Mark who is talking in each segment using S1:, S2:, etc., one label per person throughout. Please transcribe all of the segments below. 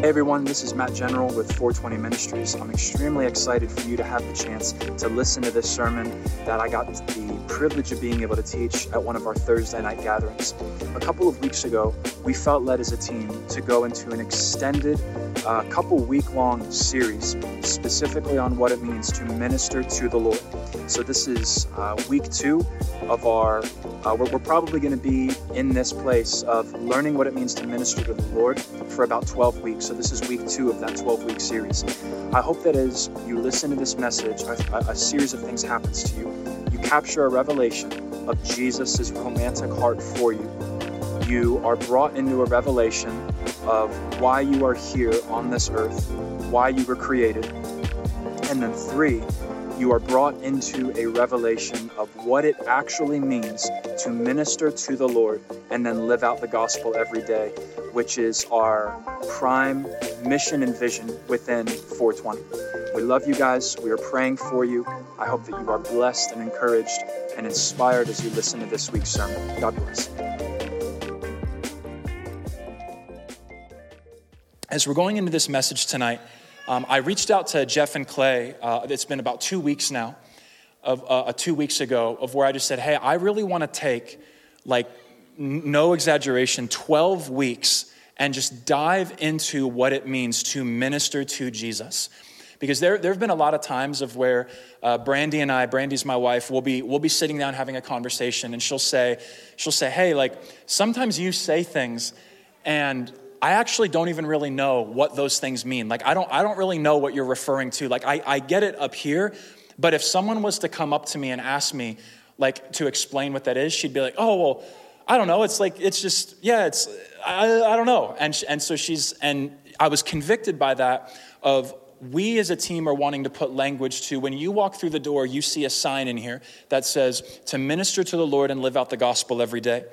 S1: Hey everyone, this is Matt General with 420 Ministries. I'm extremely excited for you to have the chance to listen to this sermon that I got the privilege of being able to teach at one of our Thursday night gatherings. A couple of weeks ago, we felt led as a team to go into an extended, uh, couple week long series specifically on what it means to minister to the Lord. So, this is uh, week two of our, uh, we're, we're probably going to be in this place of learning what it means to minister to the Lord for about 12 weeks. So, this is week two of that 12 week series. I hope that as you listen to this message, a, a series of things happens to you. You capture a revelation of Jesus' romantic heart for you. You are brought into a revelation of why you are here on this earth, why you were created. And then, three, you are brought into a revelation of what it actually means to minister to the Lord and then live out the gospel every day, which is our prime mission and vision within 420. We love you guys. We are praying for you. I hope that you are blessed and encouraged and inspired as you listen to this week's sermon. God bless. As we're going into this message tonight, um, I reached out to Jeff and Clay. Uh, it's been about two weeks now, of uh, uh two weeks ago, of where I just said, "Hey, I really want to take, like, n- no exaggeration, 12 weeks and just dive into what it means to minister to Jesus." Because there, there have been a lot of times of where uh, Brandy and I, Brandy's my wife, we'll be, we'll be sitting down having a conversation, and she'll say, she'll say, "Hey, like, sometimes you say things, and I actually don't even really know what those things mean. Like, I don't, I don't really know what you're referring to. Like, I, I get it up here, but if someone was to come up to me and ask me, like, to explain what that is, she'd be like, oh, well, I don't know. It's like, it's just, yeah, it's, I, I don't know. And, and so she's, and I was convicted by that of we as a team are wanting to put language to when you walk through the door, you see a sign in here that says to minister to the Lord and live out the gospel every day.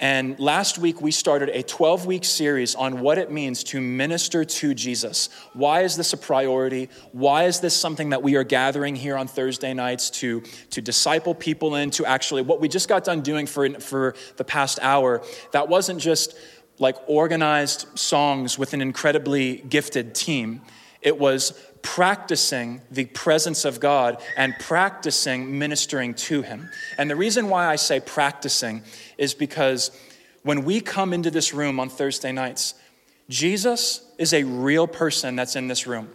S1: And last week, we started a 12 week series on what it means to minister to Jesus. Why is this a priority? Why is this something that we are gathering here on Thursday nights to, to disciple people in? To actually, what we just got done doing for, for the past hour, that wasn't just like organized songs with an incredibly gifted team. It was practicing the presence of God and practicing ministering to Him. And the reason why I say practicing is because when we come into this room on Thursday nights, Jesus is a real person that's in this room.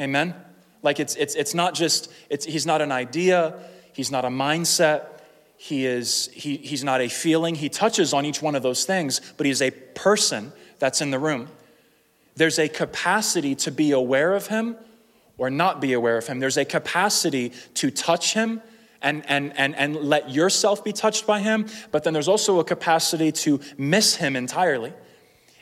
S1: Amen? Like it's, it's, it's not just, it's, he's not an idea, he's not a mindset, he is, he, he's not a feeling. He touches on each one of those things, but he's a person that's in the room. There's a capacity to be aware of him or not be aware of him. There's a capacity to touch him and, and, and, and let yourself be touched by him, but then there's also a capacity to miss him entirely.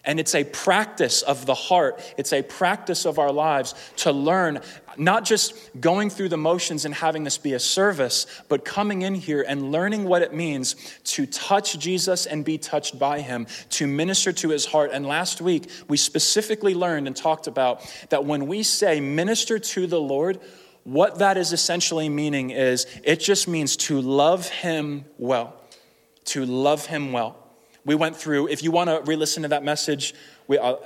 S1: And it's a practice of the heart, it's a practice of our lives to learn, not just going through the motions and having this be a service, but coming in here and learning what it means to touch Jesus and be touched by him, to minister to his heart. And last week, we specifically learned and talked about that when we say minister to the Lord, what that is essentially meaning is it just means to love him well. To love him well. We went through, if you want to re listen to that message, we, uh,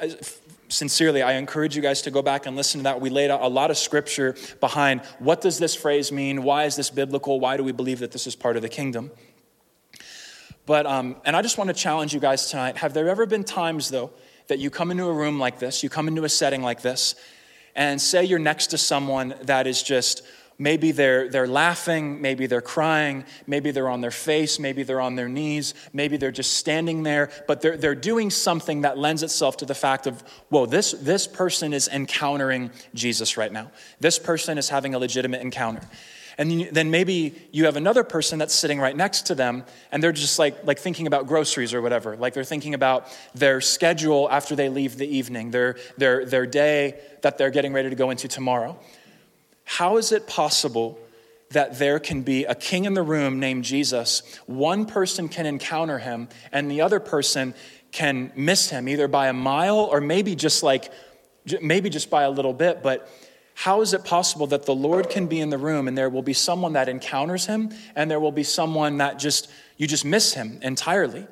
S1: sincerely, I encourage you guys to go back and listen to that. We laid out a lot of scripture behind what does this phrase mean? Why is this biblical? Why do we believe that this is part of the kingdom? But, um, and I just want to challenge you guys tonight. Have there ever been times, though, that you come into a room like this, you come into a setting like this, and say you're next to someone that is just Maybe they're, they're laughing, maybe they're crying, maybe they're on their face, maybe they're on their knees, maybe they're just standing there, but they're, they're doing something that lends itself to the fact of, whoa, this, this person is encountering Jesus right now. This person is having a legitimate encounter. And then maybe you have another person that's sitting right next to them, and they're just like, like thinking about groceries or whatever. Like they're thinking about their schedule after they leave the evening, their, their, their day that they're getting ready to go into tomorrow. How is it possible that there can be a king in the room named Jesus? One person can encounter him, and the other person can miss him either by a mile or maybe just like, maybe just by a little bit. But how is it possible that the Lord can be in the room and there will be someone that encounters him and there will be someone that just, you just miss him entirely?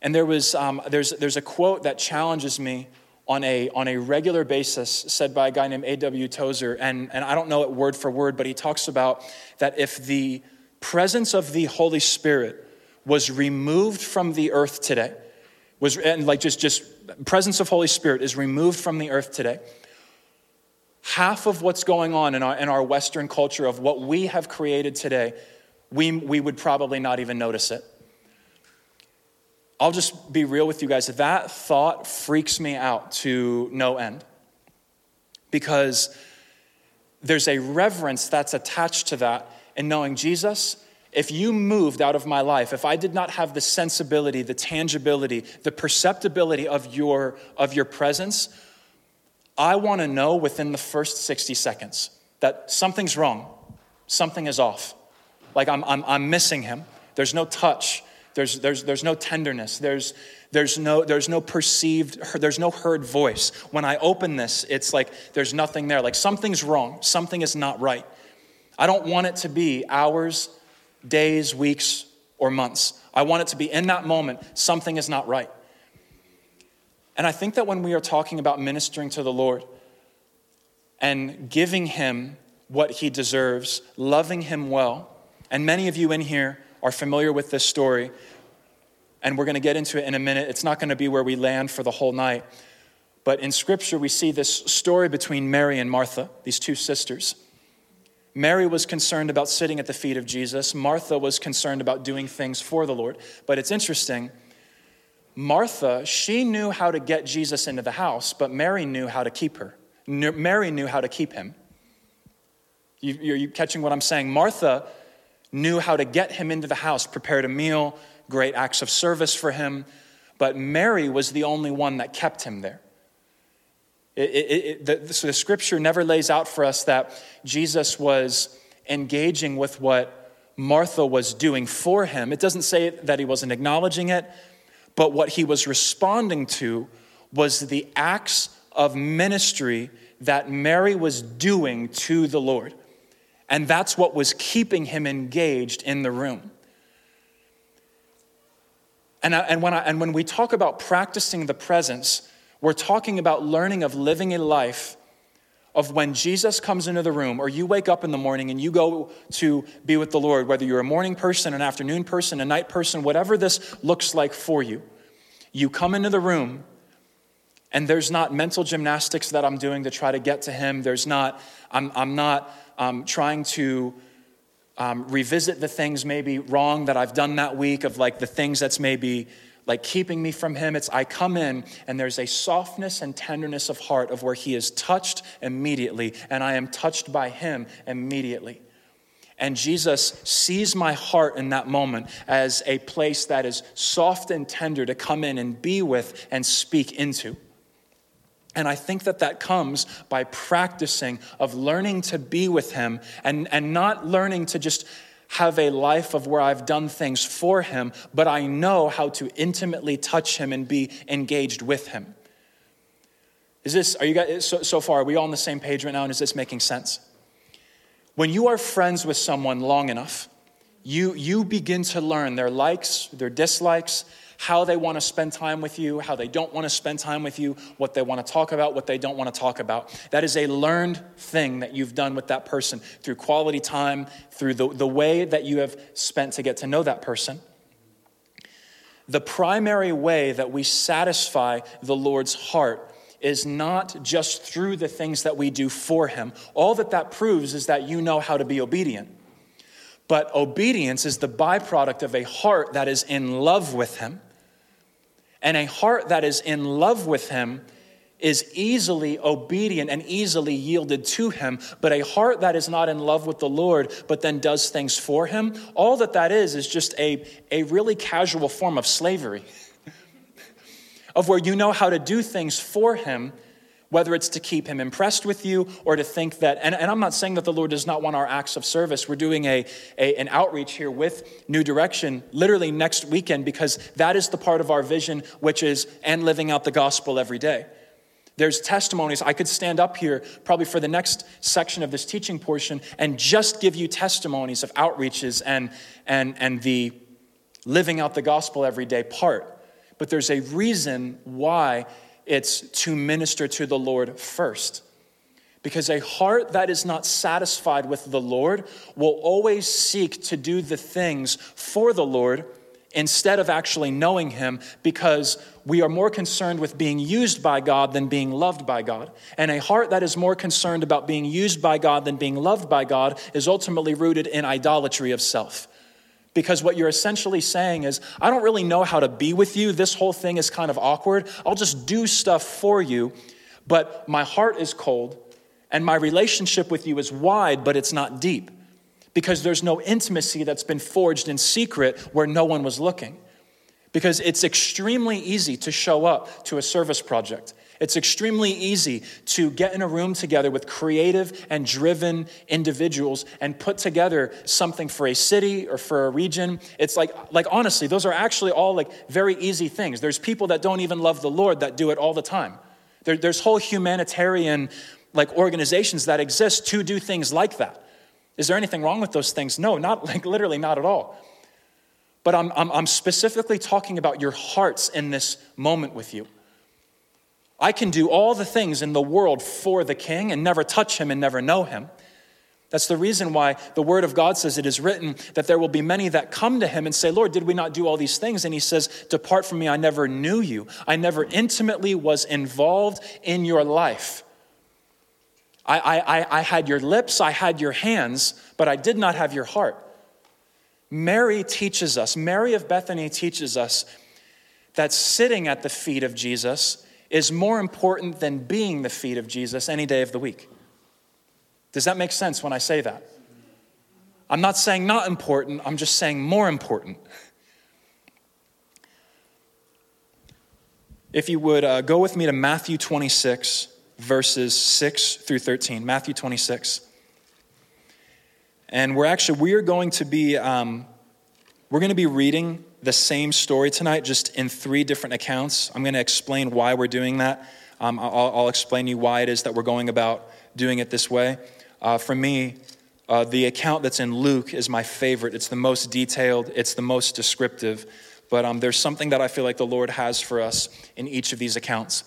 S1: And there was, um, there's, there's a quote that challenges me on a, on a regular basis, said by a guy named A.W. Tozer. And, and I don't know it word for word, but he talks about that if the presence of the Holy Spirit was removed from the earth today, was and like just just presence of Holy Spirit is removed from the earth today. Half of what's going on in our in our Western culture of what we have created today, we, we would probably not even notice it. I'll just be real with you guys. That thought freaks me out to no end. Because there's a reverence that's attached to that in knowing Jesus, if you moved out of my life, if I did not have the sensibility, the tangibility, the perceptibility of your, of your presence, I want to know within the first 60 seconds that something's wrong, something is off. Like I'm, I'm, I'm missing him. There's no touch, there's, there's, there's no tenderness, there's, there's, no, there's no perceived, there's no heard voice. When I open this, it's like there's nothing there. Like something's wrong, something is not right. I don't want it to be hours, days, weeks, or months. I want it to be in that moment, something is not right. And I think that when we are talking about ministering to the Lord and giving Him what He deserves, loving Him well, and many of you in here are familiar with this story, and we're going to get into it in a minute. It's not going to be where we land for the whole night. But in Scripture, we see this story between Mary and Martha, these two sisters. Mary was concerned about sitting at the feet of Jesus. Martha was concerned about doing things for the Lord. But it's interesting. Martha, she knew how to get Jesus into the house, but Mary knew how to keep her. Mary knew how to keep him. You, are catching what I'm saying? Martha knew how to get him into the house, prepared a meal, great acts of service for him, but Mary was the only one that kept him there. It, it, it, the, so the scripture never lays out for us that Jesus was engaging with what Martha was doing for him. It doesn't say that he wasn't acknowledging it, but what he was responding to was the acts of ministry that Mary was doing to the Lord. And that's what was keeping him engaged in the room. And, and, when, I, and when we talk about practicing the presence, we're talking about learning of living a life of when Jesus comes into the room, or you wake up in the morning and you go to be with the Lord, whether you're a morning person, an afternoon person, a night person, whatever this looks like for you. You come into the room, and there's not mental gymnastics that I'm doing to try to get to Him. There's not, I'm, I'm not um, trying to um, revisit the things maybe wrong that I've done that week, of like the things that's maybe like keeping me from him. It's I come in and there's a softness and tenderness of heart of where he is touched immediately and I am touched by him immediately. And Jesus sees my heart in that moment as a place that is soft and tender to come in and be with and speak into. And I think that that comes by practicing of learning to be with him and, and not learning to just have a life of where I've done things for him, but I know how to intimately touch him and be engaged with him. Is this, are you guys, so, so far, are we all on the same page right now? And is this making sense? When you are friends with someone long enough, you, you begin to learn their likes, their dislikes, how they want to spend time with you, how they don't want to spend time with you, what they want to talk about, what they don't want to talk about. That is a learned thing that you've done with that person through quality time, through the, the way that you have spent to get to know that person. The primary way that we satisfy the Lord's heart is not just through the things that we do for Him. All that that proves is that you know how to be obedient. But obedience is the byproduct of a heart that is in love with Him. And a heart that is in love with him is easily obedient and easily yielded to him. But a heart that is not in love with the Lord, but then does things for him, all that that is is just a, a really casual form of slavery. of where you know how to do things for him whether it's to keep him impressed with you or to think that, and, and I'm not saying that the Lord does not want our acts of service. We're doing a, a, an outreach here with New Direction literally next weekend because that is the part of our vision, which is, and living out the gospel every day. There's testimonies. I could stand up here probably for the next section of this teaching portion and just give you testimonies of outreaches and, and, and the living out the gospel every day part. But there's a reason why it's to minister to the Lord first. Because a heart that is not satisfied with the Lord will always seek to do the things for the Lord instead of actually knowing Him because we are more concerned with being used by God than being loved by God. And a heart that is more concerned about being used by God than being loved by God is ultimately rooted in idolatry of self. Because what you're essentially saying is, I don't really know how to be with you. This whole thing is kind of awkward. I'll just do stuff for you, but my heart is cold and my relationship with you is wide, but it's not deep because there's no intimacy that's been forged in secret where no one was looking. Because it's extremely easy to show up to a service project. It's extremely easy to get in a room together with creative and driven individuals and put together something for a city or for a region. It's like, like honestly, those are actually all like very easy things. There's people that don't even love the Lord that do it all the time. There, there's whole humanitarian like organizations that exist to do things like that. Is there anything wrong with those things? No, not like literally not at all. But I'm, I'm, I'm specifically talking about your hearts in this moment with you. I can do all the things in the world for the king and never touch him and never know him. That's the reason why the word of God says it is written that there will be many that come to him and say, Lord, did we not do all these things? And he says, Depart from me, I never knew you. I never intimately was involved in your life. I, I, I had your lips, I had your hands, but I did not have your heart. Mary teaches us, Mary of Bethany teaches us that sitting at the feet of Jesus is more important than being the feet of Jesus any day of the week. Does that make sense when I say that? I'm not saying not important, I'm just saying more important. If you would uh, go with me to Matthew 26 verses 6 through 13. Matthew 26. And we're actually, we are going to be, um, we're going to be reading the same story tonight, just in three different accounts. I'm going to explain why we're doing that. Um, I'll, I'll, explain to you why it is that we're going about doing it this way. Uh, for me, uh, the account that's in Luke is my favorite. It's the most detailed, it's the most descriptive. But um, there's something that I feel like the Lord has for us in each of these accounts.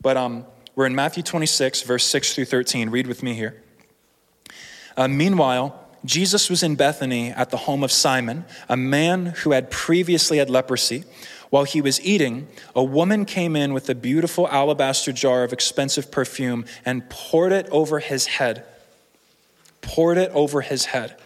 S1: But um, we're in Matthew 26, verse 6 through 13. Read with me here. Uh, meanwhile, Jesus was in Bethany at the home of Simon, a man who had previously had leprosy. While he was eating, a woman came in with a beautiful alabaster jar of expensive perfume and poured it over his head. Poured it over his head.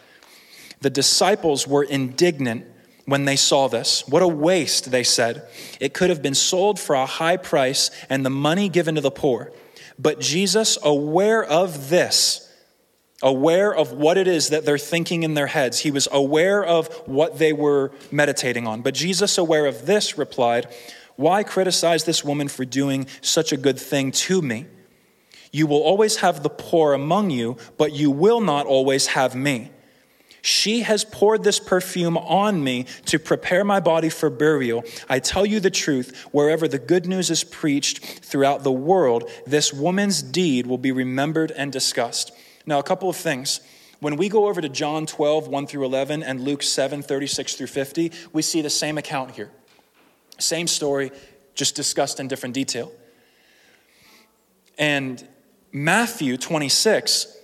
S1: The disciples were indignant when they saw this. What a waste, they said. It could have been sold for a high price and the money given to the poor. But Jesus, aware of this, aware of what it is that they're thinking in their heads, he was aware of what they were meditating on. But Jesus, aware of this, replied, Why criticize this woman for doing such a good thing to me? You will always have the poor among you, but you will not always have me. She has poured this perfume on me to prepare my body for burial. I tell you the truth, wherever the good news is preached throughout the world, this woman's deed will be remembered and discussed. Now, a couple of things. When we go over to John 12, 1 through 11, and Luke 7, 36 through 50, we see the same account here. Same story, just discussed in different detail. And Matthew 26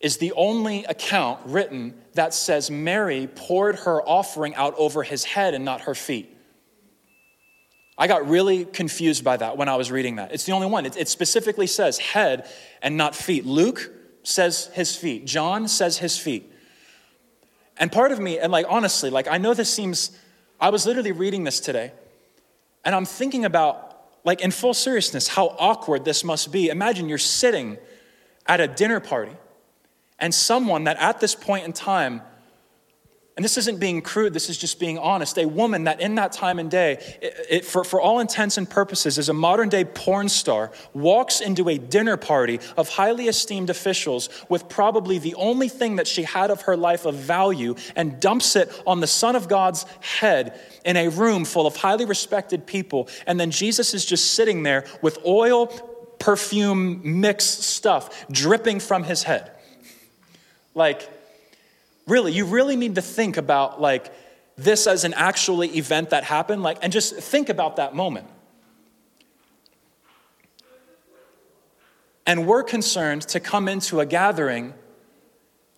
S1: is the only account written that says Mary poured her offering out over his head and not her feet. I got really confused by that when I was reading that. It's the only one. It, it, specifically says head and not feet. Luke says his feet, John says his feet. And part of me, and like honestly, like I know this seems, I was literally reading this today, and I'm thinking about, like in full seriousness, how awkward this must be. Imagine you're sitting at a dinner party and someone that at this point in time, and this isn't being crude, this is just being honest, a woman that in that time and day, it, it, for, for all intents and purposes, is a modern day porn star, walks into a dinner party of highly esteemed officials with probably the only thing that she had of her life of value and dumps it on the Son of God's head in a room full of highly respected people. And then Jesus is just sitting there with oil, perfume, mixed stuff dripping from his head. Like, really, you really need to think about like this as an actually event that happened, like, and just think about that moment. And we're concerned to come into a gathering,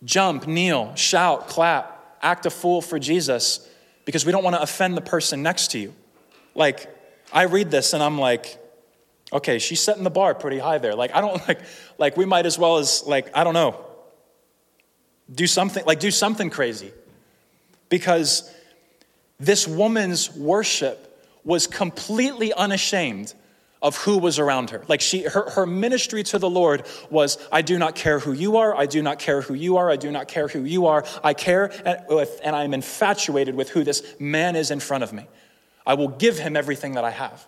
S1: jump, kneel, shout, clap, act a fool for Jesus because we don't want to offend the person next to you. Like, I read this and I'm like, okay, she's setting the bar pretty high there. Like, I don't like, like, we might as well as, like, I don't know, do something, like, do something crazy. Because this woman's worship was completely unashamed of who was around her. Like she her, her ministry to the Lord was I do not care who you are, I do not care who you are, I do not care who you are. I care and, and I'm infatuated with who this man is in front of me. I will give him everything that I have.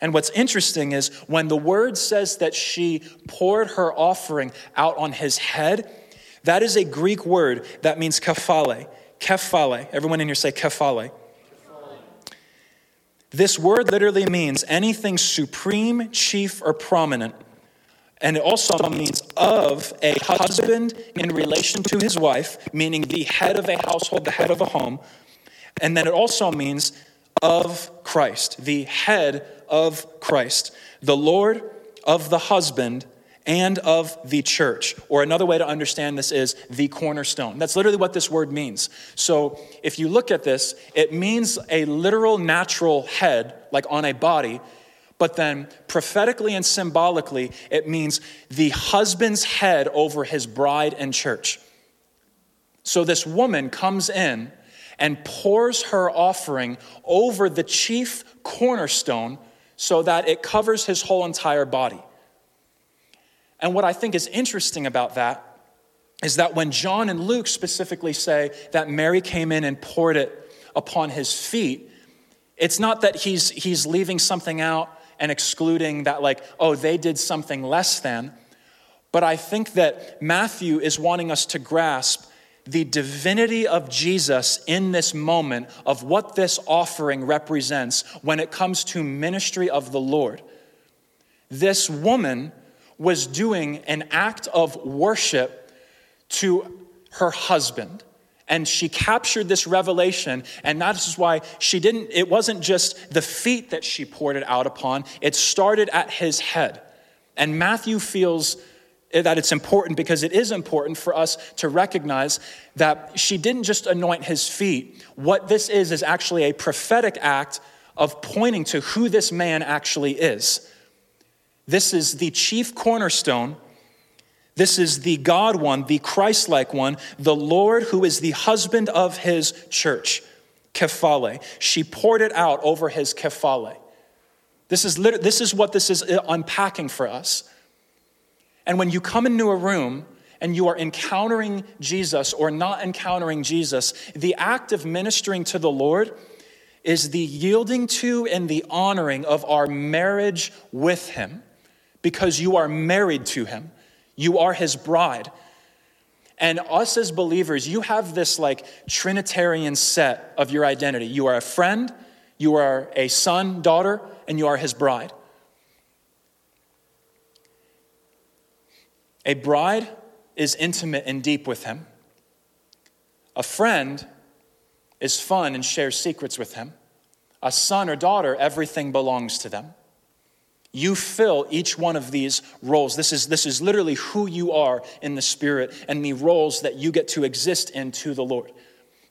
S1: And what's interesting is when the word says that she poured her offering out on his head, that is a Greek word that means kephale. Kephale. Everyone in here say kephale. This word literally means anything supreme, chief, or prominent. And it also means of a husband in relation to his wife, meaning the head of a household, the head of a home. And then it also means of Christ, the head of Christ, the Lord of the husband and of the church. Or another way to understand this is the cornerstone. That's literally what this word means. So if you look at this, it means a literal natural head, like on a body. But then prophetically and symbolically, it means the husband's head over his bride and church. So this woman comes in and pours her offering over the chief cornerstone so that it covers his whole entire body. And what I think is interesting about that is that when John and Luke specifically say that Mary came in and poured it upon his feet, it's not that he's, he's leaving something out and excluding that, like, oh, they did something less than. But I think that Matthew is wanting us to grasp the divinity of Jesus in this moment of what this offering represents when it comes to ministry of the Lord. This woman was doing an act of worship to her husband. And she captured this revelation, and that is why she didn't, it wasn't just the feet that she poured it out upon, it started at his head. And Matthew feels that it's important because it is important for us to recognize that she didn't just anoint his feet. What this is, is actually a prophetic act of pointing to who this man actually is. This is the chief cornerstone. This is the God one, the Christ like one, the Lord who is the husband of his church, kephale. She poured it out over his kephale. This is, lit- this is what this is uh, unpacking for us. And when you come into a room and you are encountering Jesus or not encountering Jesus, the act of ministering to the Lord is the yielding to and the honoring of our marriage with Him because you are married to him. You are his bride. And us as believers, you have this like Trinitarian set of your identity. You are a friend, you are a son, daughter, and you are his bride. A bride is intimate and deep with him. A friend is fun and shares secrets with him. A son or daughter, everything belongs to them. You fill each one of these roles. This is, this is literally who you are in the Spirit and the roles that you get to exist in to the Lord.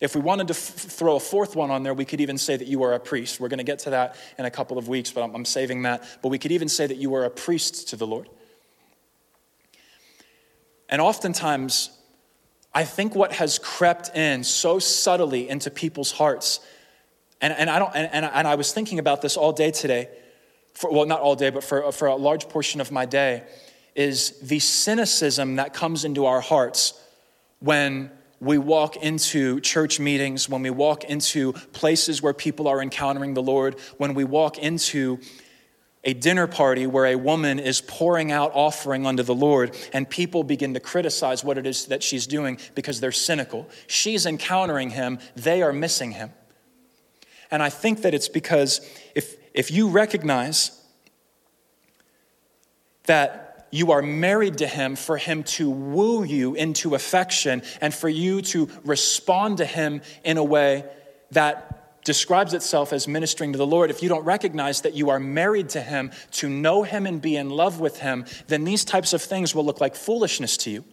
S1: If we wanted to f- throw a fourth one on there, we could even say that you are a priest. We're going to get to that in a couple of weeks, but I'm, I'm saving that. But we could even say that you are a priest to the Lord. And oftentimes, I think what has crept in so subtly into people's hearts, and, and, I, don't, and, and, and I was thinking about this all day today for, well, not all day, but for, for a large portion of my day, is the cynicism that comes into our hearts when we walk into church meetings, when we walk into places where people are encountering the Lord, when we walk into a dinner party where a woman is pouring out offering unto the Lord, and people begin to criticize what it is that she's doing because they're cynical. She's encountering him, they are missing him. And I think that it's because if, if you recognize that you are married to him for him to woo you into affection and for you to respond to him in a way that describes itself as ministering to the Lord, if you don't recognize that you are married to Him, to know Him and be in love with Him, then these types of things will look like foolishness to you.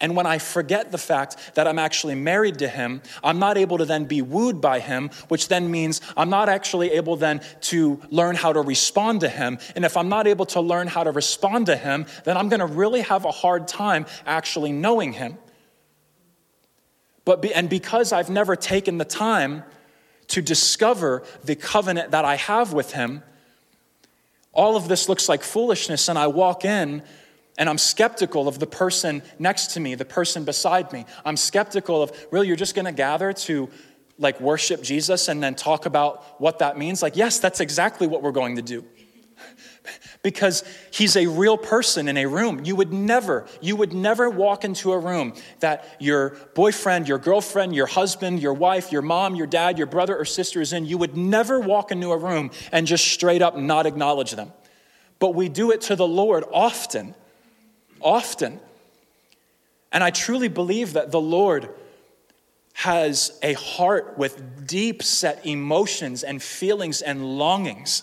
S1: And when I forget the fact that I'm actually married to him, I'm not able to then be wooed by him, which then means I'm not actually able then to learn how to respond to him. And if I'm not able to learn how to respond to him, then I'm going to really have a hard time actually knowing him. But be, and because I've never taken the time to discover the covenant that I have with him, all of this looks like foolishness, and I walk in and I'm skeptical of the person next to me, the person beside me. I'm skeptical of, really, you're just gonna gather to like worship Jesus and then talk about what that means? Like, yes, that's exactly what we're going to do. because he's a real person in a room. You would never, you would never walk into a room that your boyfriend, your girlfriend, your husband, your wife, your mom, your dad, your brother or sister is in. You would never walk into a room and just straight up not acknowledge them. But we do it to the Lord often often. And I truly believe that the Lord has a heart with deep set emotions and feelings and longings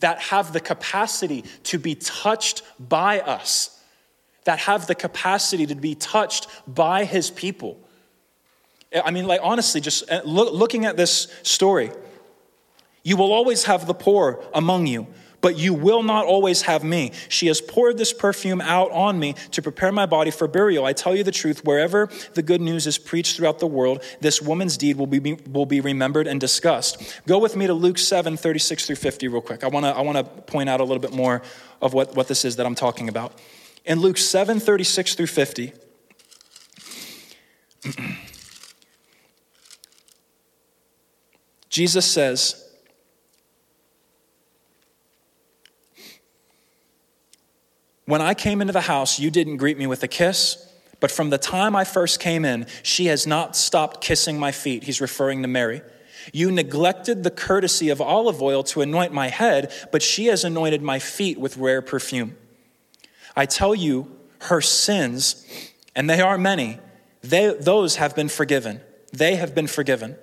S1: that have the capacity to be touched by us, that have the capacity to be touched by his people. I mean, like, honestly, just uh, look, looking at this story, you will always have the poor among you but you will not always have me. She has poured this perfume out on me to prepare my body for burial. I tell you the truth, wherever the good news is preached throughout the world, this woman's deed will be, will be remembered and discussed. Go with me to Luke 7, 36 through 50, real quick. I want to I wanna point out a little bit more of what, what this is that I'm talking about. In Luke 7, 36 through 50, Jesus says, When I came into the house, you didn't greet me with a kiss, but from the time I first came in, she has not stopped kissing my feet. He's referring to Mary. You neglected the courtesy of olive oil to anoint my head, but she has anointed my feet with rare perfume. I tell you, her sins, and they are many, they, those have been forgiven. They have been forgiven.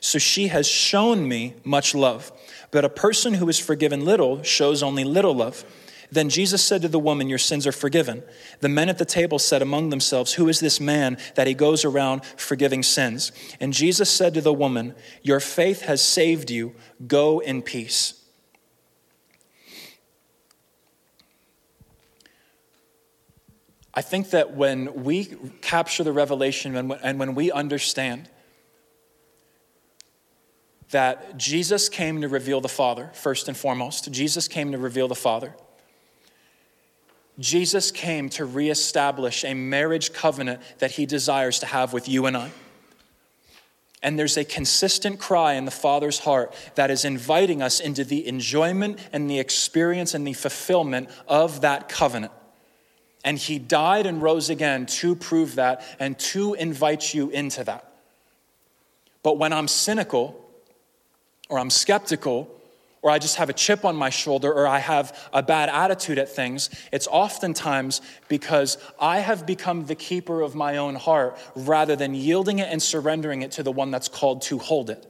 S1: So she has shown me much love. But a person who is forgiven little shows only little love. Then Jesus said to the woman, Your sins are forgiven. The men at the table said among themselves, Who is this man that he goes around forgiving sins? And Jesus said to the woman, Your faith has saved you. Go in peace. I think that when we capture the revelation and when we understand that Jesus came to reveal the Father, first and foremost, Jesus came to reveal the Father. Jesus came to reestablish a marriage covenant that he desires to have with you and I. And there's a consistent cry in the Father's heart that is inviting us into the enjoyment and the experience and the fulfillment of that covenant. And he died and rose again to prove that and to invite you into that. But when I'm cynical or I'm skeptical or I just have a chip on my shoulder, or I have a bad attitude at things, it's oftentimes because I have become the keeper of my own heart rather than yielding it and surrendering it to the one that's called to hold it.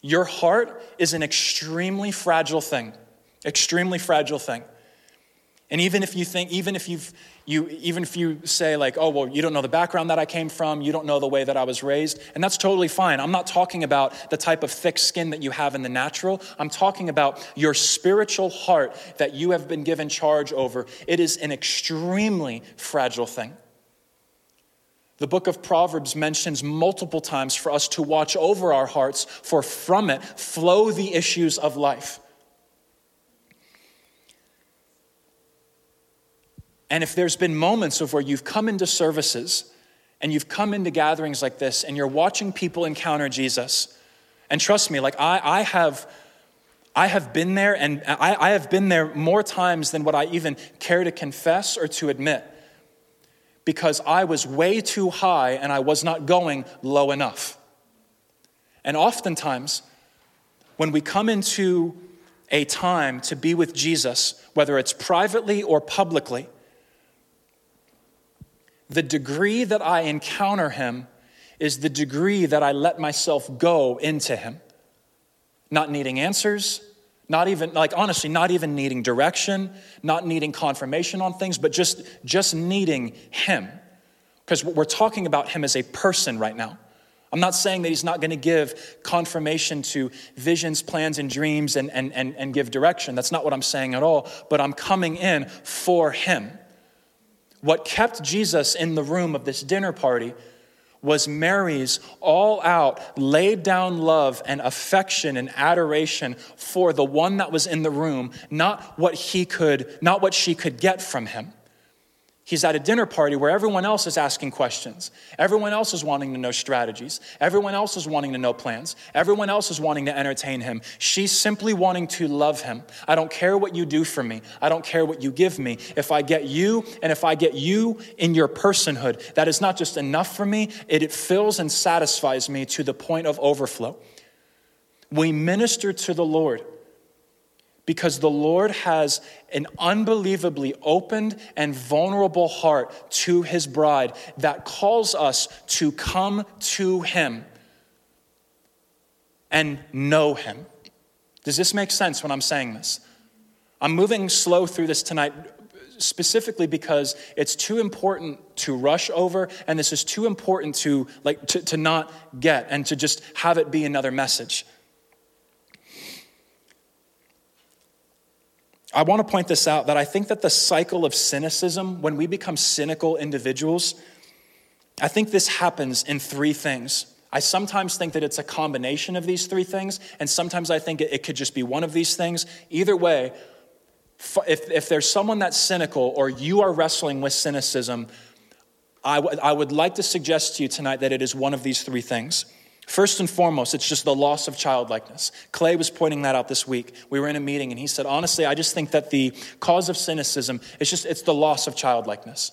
S1: Your heart is an extremely fragile thing, extremely fragile thing. And even if you think, even if you've, you, even if you say like, oh, well, you don't know the background that I came from, you don't know the way that I was raised, and that's totally fine. I'm not talking about the type of thick skin that you have in the natural. I'm talking about your spiritual heart that you have been given charge over. It is an extremely fragile thing. The book of Proverbs mentions multiple times for us to watch over our hearts, for from it flow the issues of life. And if there's been moments of where you've come into services and you've come into gatherings like this and you're watching people encounter Jesus, and trust me, like I, I have. I have been there, and I, I have been there more times than what I even care to confess or to admit because I was way too high and I was not going low enough. And oftentimes, when we come into a time to be with Jesus, whether it's privately or publicly, the degree that I encounter him is the degree that I let myself go into Him. Not needing answers, not even, like honestly, not even needing direction, not needing confirmation on things, but just, just needing Him. Because we're talking about Him as a person right now. I'm not saying that He's not going to give confirmation to visions, plans, and dreams and, and, and, and give direction. That's not what I'm saying at all, but I'm coming in for Him. What kept Jesus in the room of this dinner party was Mary's all out, laid down love and affection and adoration for the one that was in the room, not what he could, not what she could get from him. He's at a dinner party where everyone else is asking questions. Everyone else is wanting to know strategies. Everyone else is wanting to know plans. Everyone else is wanting to entertain him. She's simply wanting to love him. I don't care what you do for me. I don't care what you give me. If I get you and if I get you in your personhood, that is not just enough for me, it, fills and satisfies me to the point of overflow. We minister to the Lord because the Lord has an unbelievably opened and vulnerable heart to his bride that calls us to come to him and know him. Does this make sense when I'm saying this? I'm moving slow through this tonight specifically because it's too important to rush over and this is too important to like to, to not get and to just have it be another message I want to point this out that I think that the cycle of cynicism, when we become cynical individuals, I think this happens in three things. I sometimes think that it's a combination of these three things, and sometimes I think it could just be one of these things. Either way, if, if there's someone that's cynical or you are wrestling with cynicism, I, w- I would like to suggest to you tonight that it is one of these three things. First and foremost, it's just the loss of childlikeness. Clay was pointing that out this week. We were in a meeting and he said, honestly, I just think that the cause of cynicism is just it's the loss of childlikeness.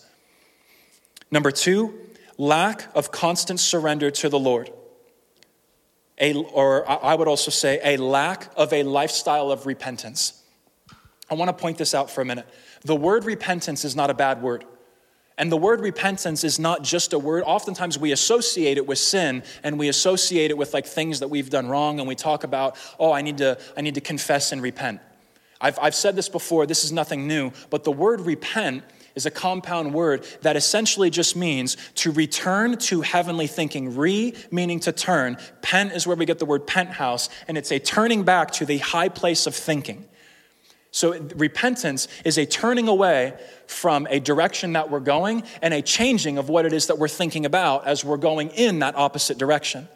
S1: Number two, lack of constant surrender to the Lord. A, or I would also say a lack of a lifestyle of repentance. I want to point this out for a minute. The word repentance is not a bad word. And the word repentance is not just a word. Oftentimes we associate it with sin and we associate it with like things that we've done wrong and we talk about, oh, I need to, I need to confess and repent. I've, I've said this before, this is nothing new, but the word repent is a compound word that essentially just means to return to heavenly thinking. Re meaning to turn. Pent is where we get the word penthouse, and it's a turning back to the high place of thinking. So, repentance is a turning away from a direction that we're going and a changing of what it is that we're thinking about as we're going in that opposite direction.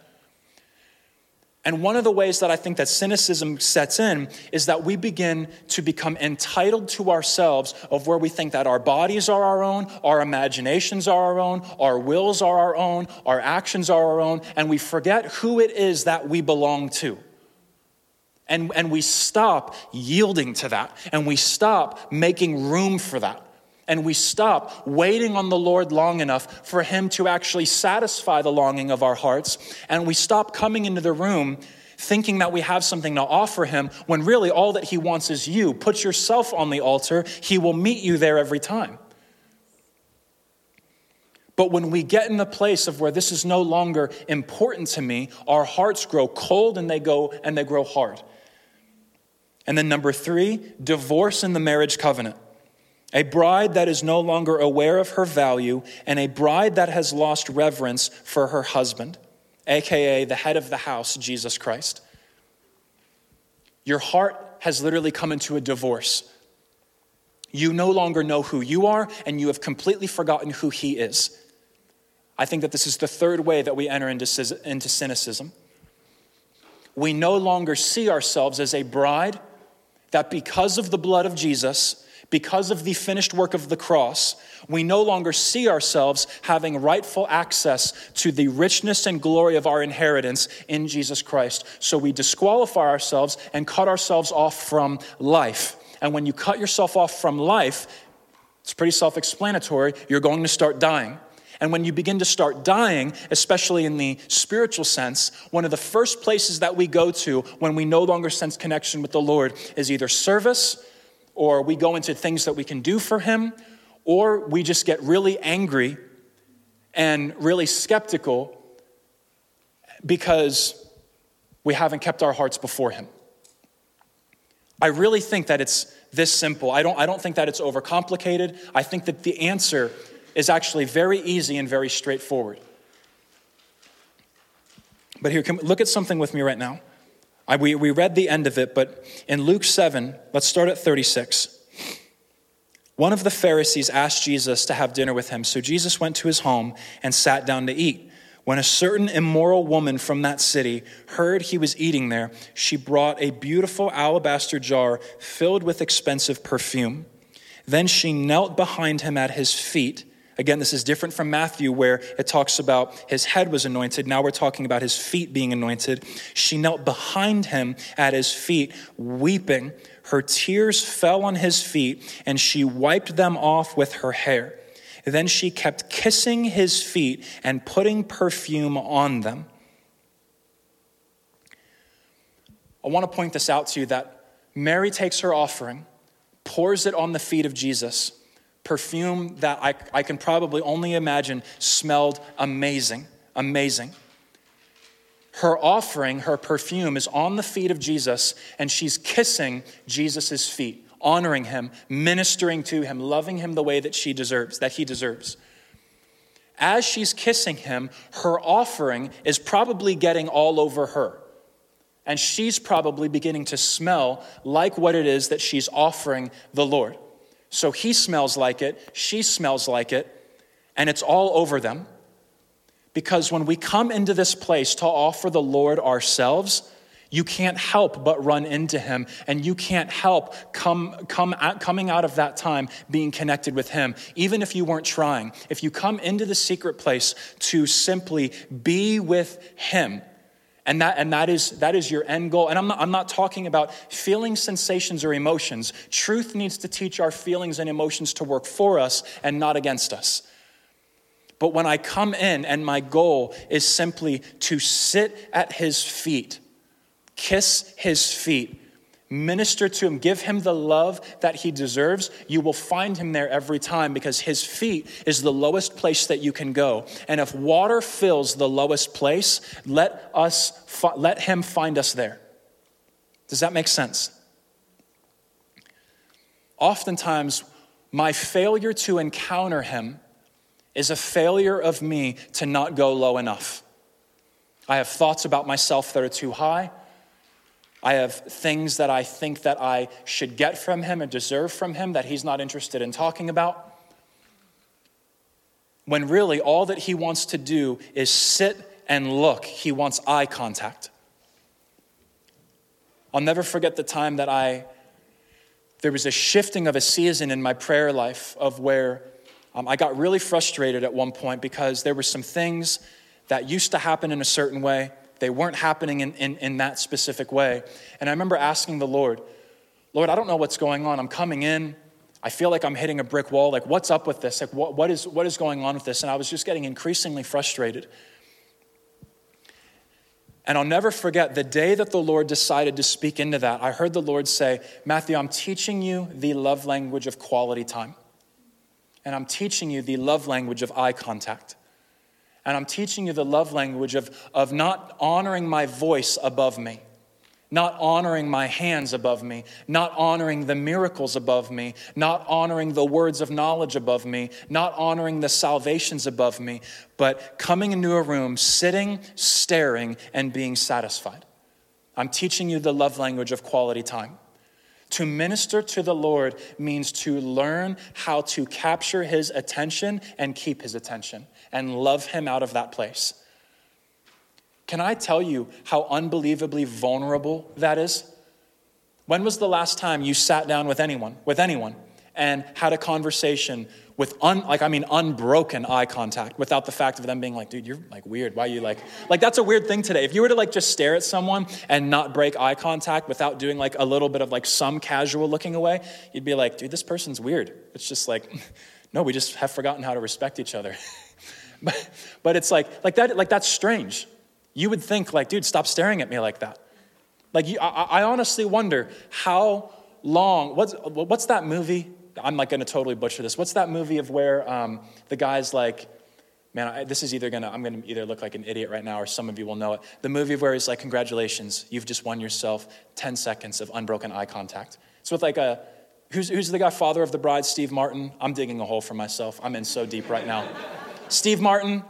S1: And one of the ways that I think that cynicism sets in is that we begin to become entitled to ourselves of where we think that our bodies are our own, our imaginations are our own, our wills are our own, our actions are our own, and we forget who it is that we belong to. And, and we stop yielding to that, and we stop making room for that. And we stop waiting on the Lord long enough for Him to actually satisfy the longing of our hearts. And we stop coming into the room thinking that we have something to offer Him when really all that He wants is you. Put yourself on the altar, He will meet you there every time. But when we get in the place of where this is no longer important to me, our hearts grow cold and they go and they grow hard. And then number three, divorce in the marriage covenant. A bride that is no longer aware of her value, and a bride that has lost reverence for her husband, aka the head of the house, Jesus Christ. Your heart has literally come into a divorce. You no longer know who you are, and you have completely forgotten who he is. I think that this is the third way that we enter into, cynicism. We no longer see ourselves as a bride that because of the blood of Jesus, because of the finished work of the cross, we no longer see ourselves having rightful access to the richness and glory of our inheritance in Jesus Christ. So we disqualify ourselves and cut ourselves off from life. And when you cut yourself off from life, it's pretty self explanatory, you're going to start dying. And when you begin to start dying, especially in the spiritual sense, one of the first places that we go to when we no longer sense connection with the Lord is either service, or we go into things that we can do for Him, or we just get really angry and really skeptical because we haven't kept our hearts before Him. I really think that it's this simple. I don't, I don't think that it's overcomplicated. I think that the answer is actually very easy and very straightforward. But here, look at something with me right now. I, we, we read the end of it, but in Luke 7, let's start at 36. One of the Pharisees asked Jesus to have dinner with him, so Jesus went to his home and sat down to eat. When a certain immoral woman from that city heard he was eating there, she brought a beautiful alabaster jar filled with expensive perfume. Then she knelt behind him at his feet. Again, this is different from Matthew, where it talks about his head was anointed. Now we're talking about his feet being anointed. She knelt behind him at his feet, weeping. Her tears fell on his feet, and she wiped them off with her hair. Then she kept kissing his feet and putting perfume on them. I want to point this out to you that Mary takes her offering, pours it on the feet of Jesus, perfume that I, I can probably only imagine smelled amazing, amazing. Her offering, her perfume, is on the feet of Jesus, and she's kissing Jesus' feet honoring him, ministering to him, loving him the way that she deserves, that he deserves. As she's kissing him, her offering is probably getting all over her. And she's probably beginning to smell like what it is that she's offering the Lord. So he smells like it, she smells like it, and it's all over them. Because when we come into this place to offer the Lord ourselves, you can't help but run into him, and you can't help come, come coming out of that time being connected with him, even if you weren't trying. If you come into the secret place to simply be with him, and that, and that, is, that is your end goal. And I'm not, I'm not talking about feelings, sensations, or emotions. Truth needs to teach our feelings and emotions to work for us and not against us. But when I come in and my goal is simply to sit at his feet, kiss his feet, minister to him, give him the love that he deserves, you will find him there every time because his feet is the lowest place that you can go. And if water fills the lowest place, let us let him find us there. Does that make sense? Oftentimes, my failure to encounter him is a failure of me to not go low enough. I have thoughts about myself that are too high. I have things that I think that I should get from him and deserve from him that he's not interested in talking about. When really all that he wants to do is sit and look. He wants eye contact. I'll never forget the time that I there was a shifting of a season in my prayer life of where um, I got really frustrated at one point because there were some things that used to happen in a certain way they weren't happening in, in, in that specific way. And I remember asking the Lord, Lord, I don't know what's going on. I'm coming in. I feel like I'm hitting a brick wall. Like, what's up with this? Like, what, what, is, what is going on with this? And I was just getting increasingly frustrated. And I'll never forget the day that the Lord decided to speak into that. I heard the Lord say, Matthew, I'm teaching you the love language of quality time. And I'm teaching you the love language of eye contact. And I'm teaching you the love language of, of not honoring my voice above me, not honoring my hands above me, not honoring the miracles above me, not honoring the words of knowledge above me, not honoring the salvations above me, but coming into a room, sitting, staring, and being satisfied. I'm teaching you the love language of quality time. To minister to the Lord means to learn how to capture his attention and keep his attention and love him out of that place. Can I tell you how unbelievably vulnerable that is? When was the last time you sat down with anyone, with anyone, and had a conversation with un, like I mean unbroken eye contact without the fact of them being like, dude, you're like weird. Why are you like like that's a weird thing today. If you were to like just stare at someone and not break eye contact without doing like a little bit of like some casual looking away, you'd be like, dude, this person's weird. It's just like, no, we just have forgotten how to respect each other. but, but it's like like that like that's strange. You would think like, dude, stop staring at me like that. Like you, I, I honestly wonder how long. What's what's that movie? I'm like going to totally butcher this. What's that movie of where um, the guy's like, man, I, this is either gonna, I'm gonna either look like an idiot right now or some of you will know it. The movie where he's like, congratulations, you've just won yourself 10 seconds of unbroken eye contact. It's with like a, who's, who's the guy, father of the bride, Steve Martin? I'm digging a hole for myself. I'm in so deep right now. Steve Martin,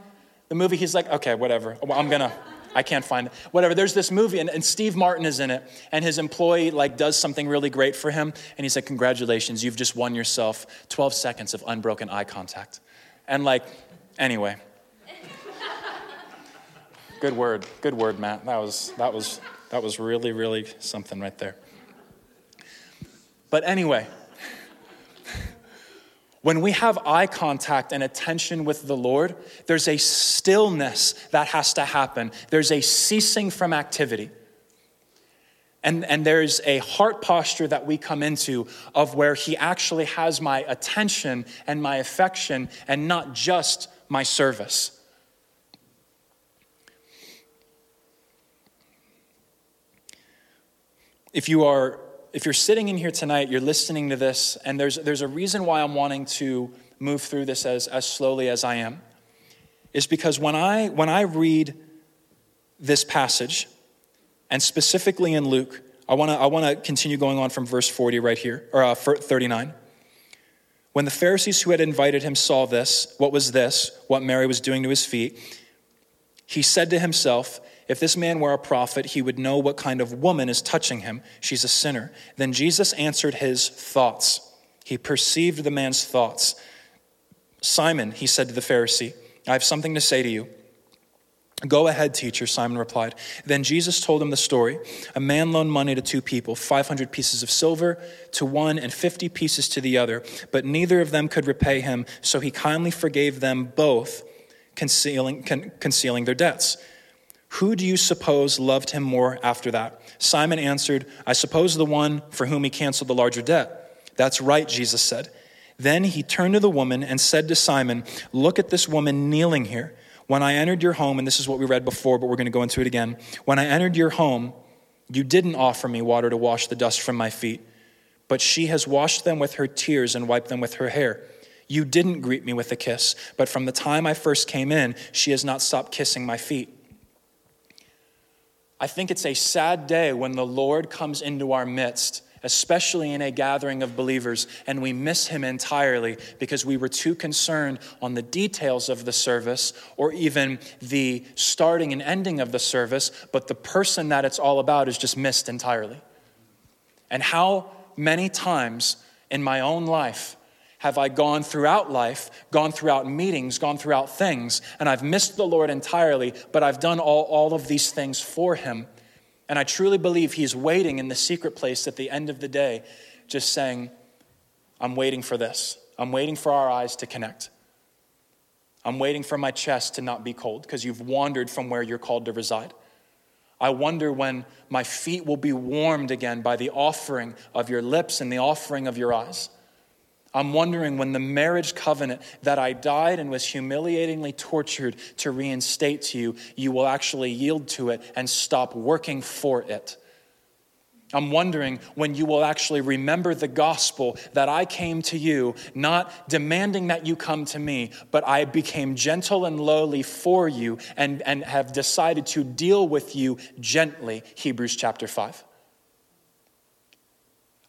S1: the movie, he's like, okay, whatever. I'm gonna, I can't find it. Whatever. There's this movie, and, and, Steve Martin is in it, and his employee like does something really great for him, and he's like, "Congratulations, you've just won yourself 12 seconds of unbroken eye contact." And like, anyway, good word, good word, Matt. That was that was that was really really something right there. But anyway. When we have eye contact and attention with the Lord, there's a stillness that has to happen. There's a ceasing from activity. And, and there's a heart posture that we come into of where He actually has my attention and my affection and not just my service. If you are if you're sitting in here tonight, you're listening to this, and there's, there's a reason why I'm wanting to move through this as, as slowly as I am, is because when I, when I read this passage, and specifically in Luke, I want to I wanna continue going on from verse 40 right here, or uh, 39. When the Pharisees who had invited him saw this, what was this, what Mary was doing to his feet, he said to himself, if this man were a prophet, he would know what kind of woman is touching him. She's a sinner. Then Jesus answered his thoughts. He perceived the man's thoughts. Simon, he said to the Pharisee, I have something to say to you. Go ahead, teacher, Simon replied. Then Jesus told him the story. A man loaned money to two people, 500 pieces of silver to one and 50 pieces to the other, but neither of them could repay him, so he kindly forgave them both, concealing, con- concealing their debts. Who do you suppose loved him more after that? Simon answered, I suppose the one for whom he canceled the larger debt. That's right, Jesus said. Then he turned to the woman and said to Simon, Look at this woman kneeling here. When I entered your home, and this is what we read before, but we're going to go into it again. When I entered your home, you didn't offer me water to wash the dust from my feet, but she has washed them with her tears and wiped them with her hair. You didn't greet me with a kiss, but from the time I first came in, she has not stopped kissing my feet. I think it's a sad day when the Lord comes into our midst, especially in a gathering of believers, and we miss him entirely because we were too concerned on the details of the service or even the starting and ending of the service, but the person that it's all about is just missed entirely. And how many times in my own life have I gone throughout life, gone throughout meetings, gone throughout things, and I've missed the Lord entirely, but I've done all, all of these things for Him. And I truly believe He's waiting in the secret place at the end of the day, just saying, I'm waiting for this. I'm waiting for our eyes to connect. I'm waiting for my chest to not be cold because you've wandered from where you're called to reside. I wonder when my feet will be warmed again by the offering of your lips and the offering of your eyes. I'm wondering when the marriage covenant that I died and was humiliatingly tortured to reinstate to you, you will actually yield to it and stop working for it. I'm wondering when you will actually remember the gospel that I came to you, not demanding that you come to me, but I became gentle and lowly for you and, and have decided to deal with you gently. Hebrews chapter 5.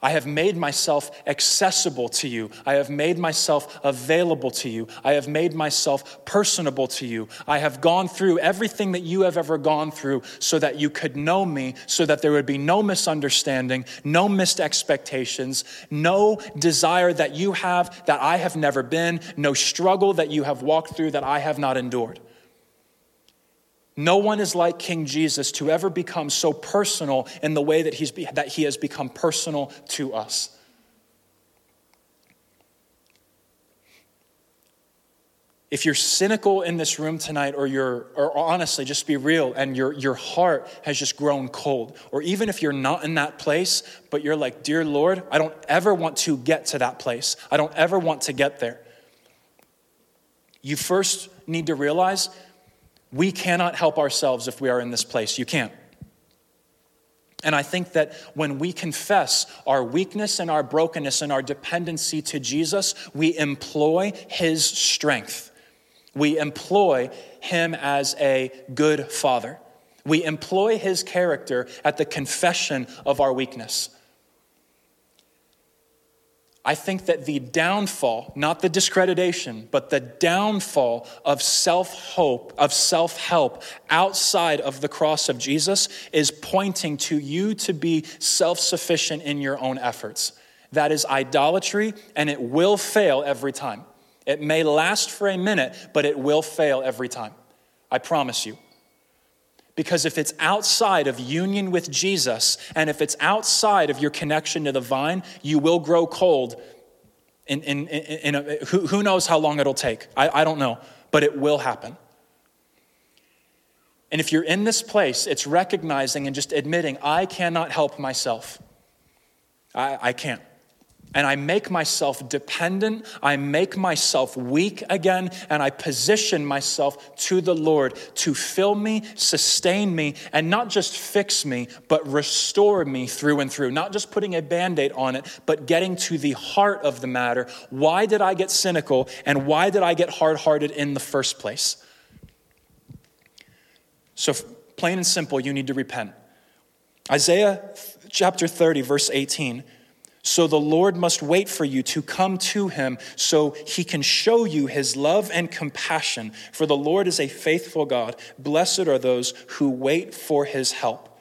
S1: I have made myself accessible to you. I have made myself available to you. I have made myself personable to you. I have gone through everything that you have ever gone through so that you could know me, so that there would be no misunderstanding, no missed expectations, no desire that you have that I have never been, no struggle that you have walked through that I have not endured. No one is like King Jesus to ever become so personal in the way that, he's, that he has become personal to us. If you're cynical in this room tonight, or you're, or honestly, just be real, and your, your heart has just grown cold, or even if you're not in that place, but you're like, Dear Lord, I don't ever want to get to that place. I don't ever want to get there. You first need to realize we cannot help ourselves if we are in this place. You can't. And I think that when we confess our weakness and our brokenness and our dependency to Jesus, we employ his strength. We employ him as a good father. We employ his character at the confession of our weakness. I think that the downfall, not the discreditation, but the downfall of self hope, of self help outside of the cross of Jesus is pointing to you to be self sufficient in your own efforts. That is idolatry, and it will fail every time. It may last for a minute, but it will fail every time. I promise you. Because if it's outside of union with Jesus and if it's outside of your connection to the vine, you will grow cold. In, in, in, in a, who, who, knows how long it'll take? I, I don't know, but it will happen. And if you're in this place, it's recognizing and just admitting, I cannot help myself. I, I can't and I make myself dependent, I make myself weak again, and I position myself to the Lord to fill me, sustain me, and not just fix me, but restore me through and through. Not just putting a band aid on it, but getting to the heart of the matter. Why did I get cynical, and why did I get hard hearted in the first place? So, plain and simple, you need to repent. Isaiah chapter 30, verse 18 so the Lord must wait for you to come to him so he can show you his love and compassion. For the Lord is a faithful God. Blessed are those who wait for his help.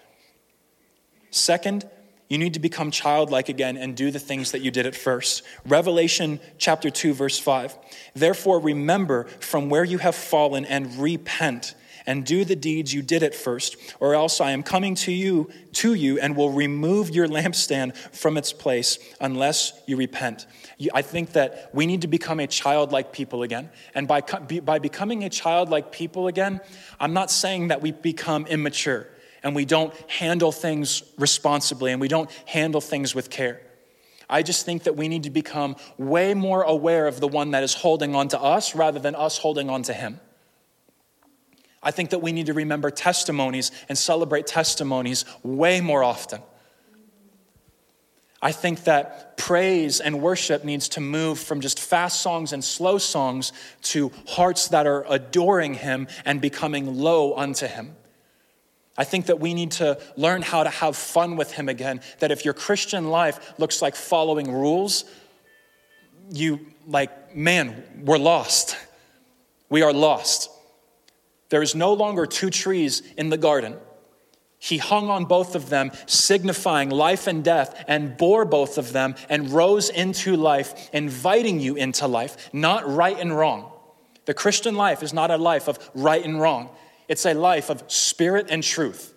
S1: Second, you need to become childlike again and do the things that you did at first. Revelation chapter 2 verse 5. Therefore remember from where you have fallen and repent and do the deeds you did at first, or else I am coming to you to you and will remove your lampstand from its place unless you repent. I think that we need to become a childlike people again. And by, by becoming a childlike people again, I'm not saying that we become immature and we don't handle things responsibly and we don't handle things with care. I just think that we need to become way more aware of the one that is holding on to us rather than us holding on to him. I think that we need to remember testimonies and celebrate testimonies way more often. I think that praise and worship needs to move from just fast songs and slow songs to hearts that are adoring Him and becoming low unto Him. I think that we need to learn how to have fun with Him again. That if your Christian life looks like following rules, you, like, man, we're lost. We are lost. There is no longer two trees in the garden. He hung on both of them, signifying life and death, and bore both of them and rose into life, inviting you into life, not right and wrong. The Christian life is not a life of right and wrong, it's a life of spirit and truth.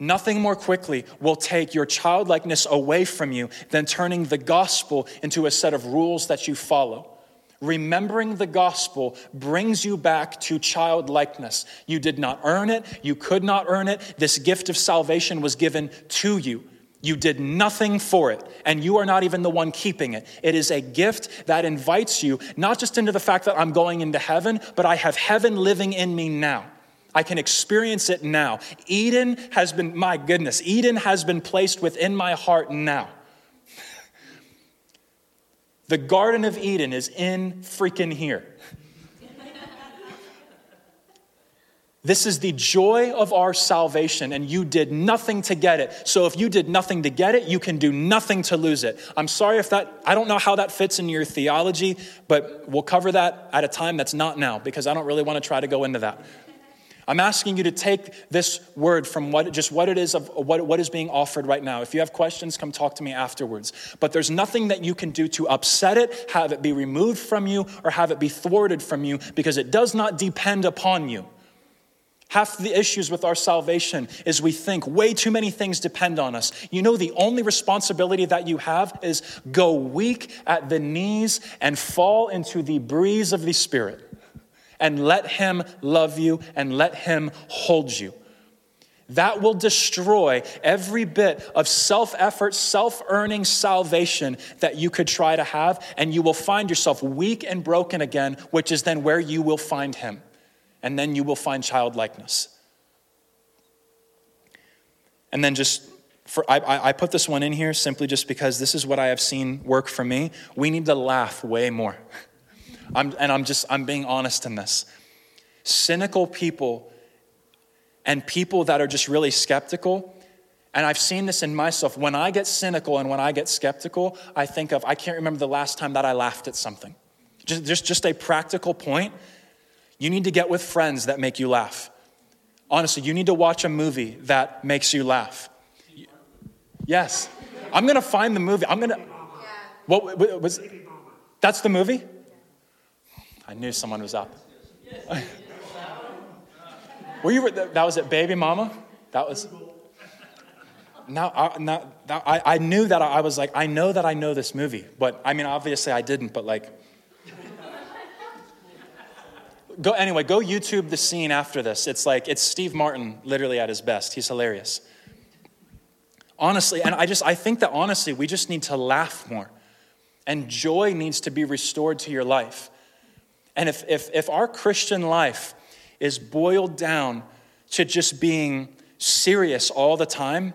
S1: Nothing more quickly will take your childlikeness away from you than turning the gospel into a set of rules that you follow. Remembering the gospel brings you back to childlikeness. You did not earn it, you could not earn it. This gift of salvation was given to you. You did nothing for it, and you are not even the one keeping it. It is a gift that invites you not just into the fact that I'm going into heaven, but I have heaven living in me now. I can experience it now. Eden has been, my goodness, Eden has been placed within my heart now. The Garden of Eden is in freaking here. This is the joy of our salvation, and you did nothing to get it. So, if you did nothing to get it, you can do nothing to lose it. I'm sorry if that, I don't know how that fits in your theology, but we'll cover that at a time that's not now because I don't really want to try to go into that. I'm asking you to take this word from what, just what it is of what, what is being offered right now. If you have questions, come talk to me afterwards. But there's nothing that you can do to upset it, have it be removed from you, or have it be thwarted from you because it does not depend upon you. Half the issues with our salvation is we think way too many things depend on us. You know, the only responsibility that you have is go weak at the knees and fall into the breeze of the Spirit and let Him love you and let Him hold you. That will destroy every bit of self effort, self earning salvation that you could try to have, and you will find yourself weak and broken again, which is then where you will find Him. And then you will find childlikeness. And then just for, I, I put this one in here simply just because this is what I have seen work for me. We need to laugh way more. I'm, and I'm just, I'm being honest in this. Cynical people and people that are just really skeptical, and I've seen this in myself. When I get cynical and when I get skeptical, I think of, I can't remember the last time that I laughed at something. Just, just, just a practical point. You need to get with friends that make you laugh. Honestly, you need to watch a movie that makes you laugh. Yes. I'm going to find the movie. I'm going to. What was. That's the movie? I knew someone was up. Were you. That was it, Baby Mama? That was. Now, I, now, now I, I knew that I was like, I know that I know this movie, but I mean, obviously I didn't, but like, go anyway go youtube the scene after this it's like it's steve martin literally at his best he's hilarious honestly and i just i think that honestly we just need to laugh more and joy needs to be restored to your life and if if, if our christian life is boiled down to just being serious all the time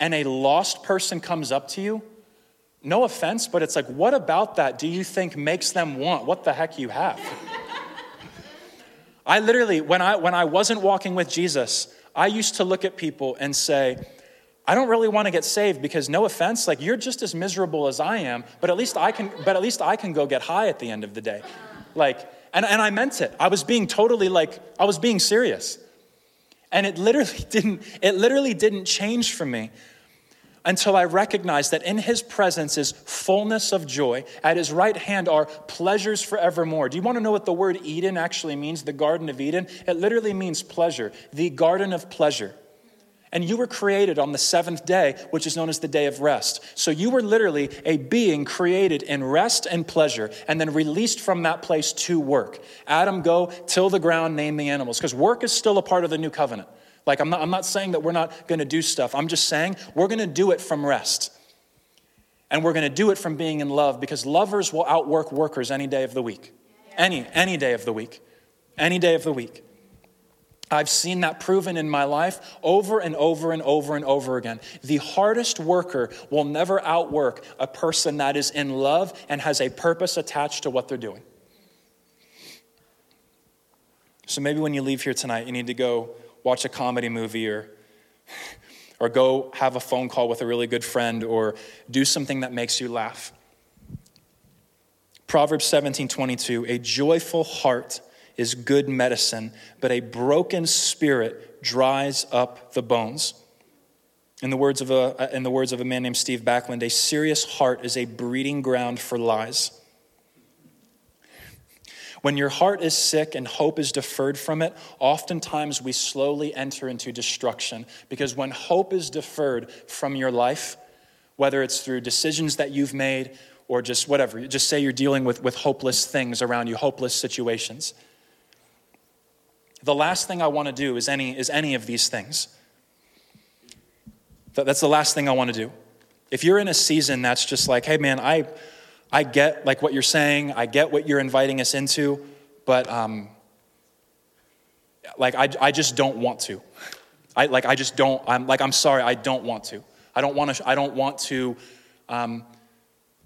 S1: and a lost person comes up to you no offense but it's like what about that do you think makes them want? What the heck you have? I literally, when I, when I wasn't walking with Jesus, I used to look at people and say, I don't really want to get saved because no offense, like you're just as miserable as I am, but at least I can, but at least I can go get high at the end of the day. Like, and, and I meant it. I was being totally like, I was being serious. And it literally didn't, it literally didn't change for me until I recognized that in his presence is fullness of joy. At his right hand are pleasures forevermore. Do you want to know what the word Eden actually means? The Garden of Eden? It literally means pleasure, the garden of pleasure. And you were created on the seventh day, which is known as the day of rest. So you were literally a being created in rest and pleasure, and then released from that place to work. Adam, go till the ground, name the animals, because work is still a part of the new covenant. Like, I'm not, I'm not saying that we're not going to do stuff. I'm just saying we're going to do it from rest. And we're going to do it from being in love because lovers will outwork workers any day of the week. Any, any day of the week. Any day of the week. I've seen that proven in my life over and over and over and over again. The hardest worker will never outwork a person that is in love and has a purpose attached to what they're doing. So maybe when you leave here tonight, you need to go watch a comedy movie or or go have a phone call with a really good friend or do something that makes you laugh. Proverbs 17:22 A joyful heart is good medicine, but a broken spirit dries up the bones. In the words of a, uh, in the words of a man named Steve Backlund, a serious heart is a breeding ground for lies. When your heart is sick and hope is deferred from it, oftentimes we slowly enter into destruction. Because when hope is deferred from your life, whether it's through decisions that you've made or just whatever, just say you're dealing with, with hopeless things around you, hopeless situations. The last thing I want to do is any, is any of these things. That's the last thing I want to do. If you're in a season that's just like, hey man, I, I get like what you're saying, I get what you're inviting us into, but um, like I, I just don't want to. I like I just don't. I'm like I'm sorry. I don't want to. I don't want to. I don't want to um,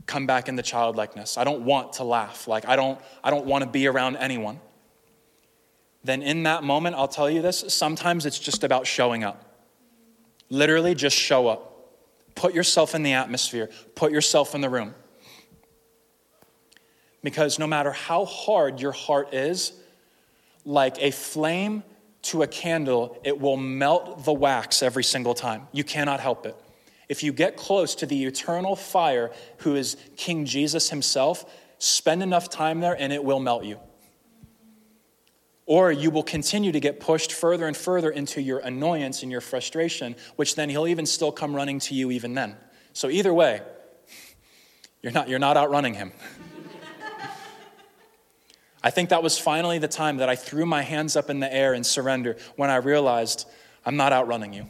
S1: come back in the childlikeness. I don't want to laugh. Like I don't. I don't want to be around anyone. Then in that moment, I'll tell you this. Sometimes it's just about showing up. Literally, just show up. Put yourself in the atmosphere. Put yourself in the room. Because no matter how hard your heart is, like a flame to a candle, it will melt the wax every single time. You cannot help it. If you get close to the eternal fire, who is King Jesus himself, spend enough time there and it will melt you. Or you will continue to get pushed further and further into your annoyance and your frustration, which then he'll even still come running to you even then. So either way, you're not, you're not outrunning him. I think that was finally the time that I threw my hands up in the air and surrender when I realized I'm not outrunning you.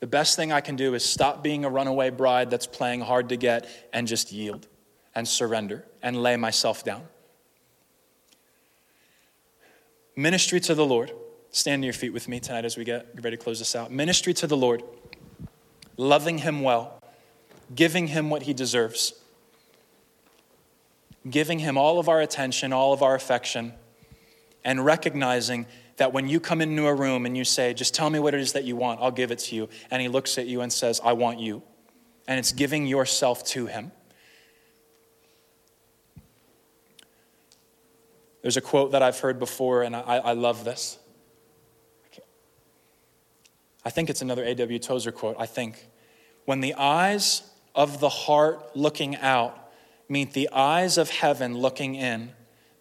S1: The best thing I can do is stop being a runaway bride that's playing hard to get and just yield and surrender and lay myself down. Ministry to the Lord. Stand to your feet with me tonight as we get ready to close this out. Ministry to the Lord, loving Him well, giving Him what He deserves giving Him all of our attention, all of our affection, and recognizing that when you come into a room and you say, Just tell me what it is that you want, I'll give it to you. And He looks at you and says, I want you. And it's giving yourself to Him. There's a quote that I've heard before, and I, I love this. I think it's another A.W. Tozer quote. I think. When the eyes of the heart looking out meet the eyes of heaven looking in,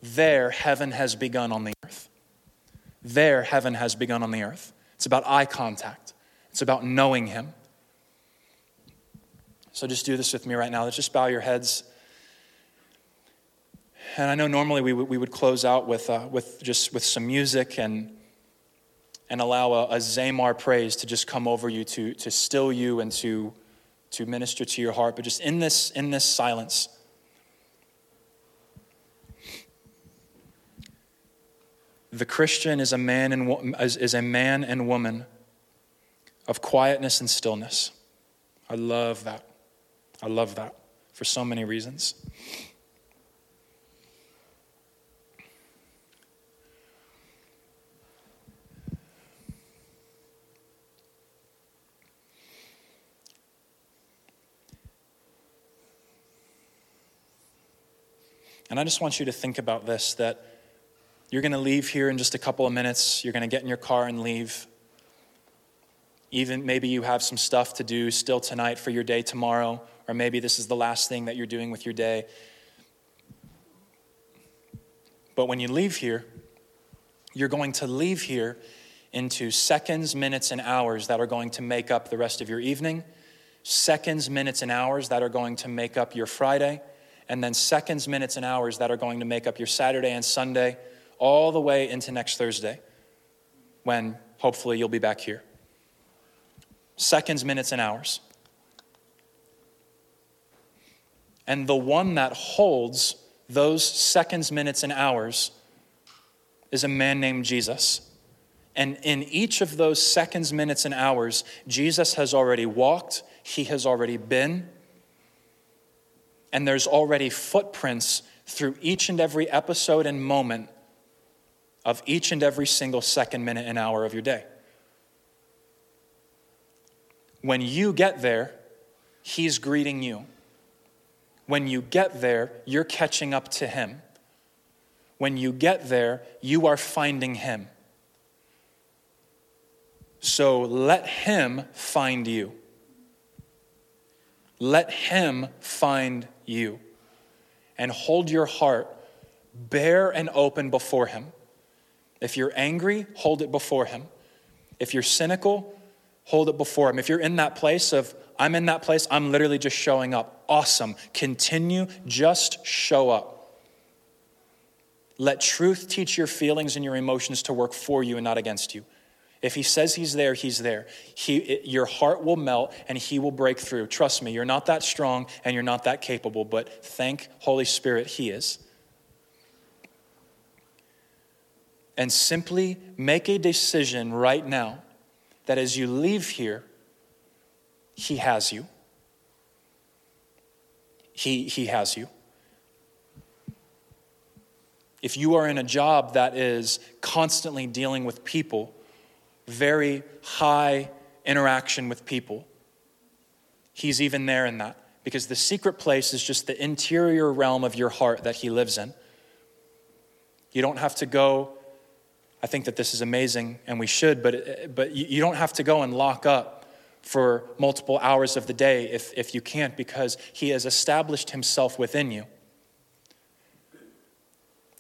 S1: there heaven has begun on the earth. There heaven has begun on the earth. It's about eye contact, it's about knowing Him. So just do this with me right now. Let's just bow your heads. And I know normally we, we would close out with, uh, with just with some music and, and allow a, a Zamar praise to just come over you to, to still you and to, to minister to your heart. But just in this, in this silence, the Christian is a man and, is a man and woman of quietness and stillness. I love that. I love that for so many reasons. And I just want you to think about this that you're going to leave here in just a couple of minutes. You're going to get in your car and leave. Even maybe you have some stuff to do still tonight for your day tomorrow, or maybe this is the last thing that you're doing with your day. But when you leave here, you're going to leave here into seconds, minutes, and hours that are going to make up the rest of your evening, seconds, minutes, and hours that are going to make up your Friday, and then seconds, minutes, and hours that are going to make up your Saturday and Sunday, all the way into next Thursday, when hopefully you'll be back here. Seconds, minutes, and hours. And the one that holds those seconds, minutes, and hours is a man named Jesus. And in each of those seconds, minutes, and hours, Jesus has already walked, he has already been, and there's already footprints through each and every episode and moment of each and every single second, minute, and hour of your day. When you get there, He's greeting you. When you get there, you're catching up to Him. When you get there, you are finding Him. So let Him find you. Let Him find you. And hold your heart bare and open before Him. If you're angry, hold it before Him. If you're cynical, hold it before Him. If you're in that place of, I'm in that place, I'm literally just showing up. Awesome. Continue, just show up. Let truth teach your feelings and your emotions to work for you and not against you. If he says he's there, he's there. He, it, your heart will melt and he will break through. Trust me, you're not that strong and you're not that capable, but thank Holy Spirit, he is. And simply make a decision right now that as you leave here, he has you. He, he has you. If you are in a job that is constantly dealing with people, very high interaction with people. He's even there in that because the secret place is just the interior realm of your heart that He lives in. You don't have to go. I think that this is amazing and we should, but, but you don't have to go and lock up for multiple hours of the day if, if you can't because He has established Himself within you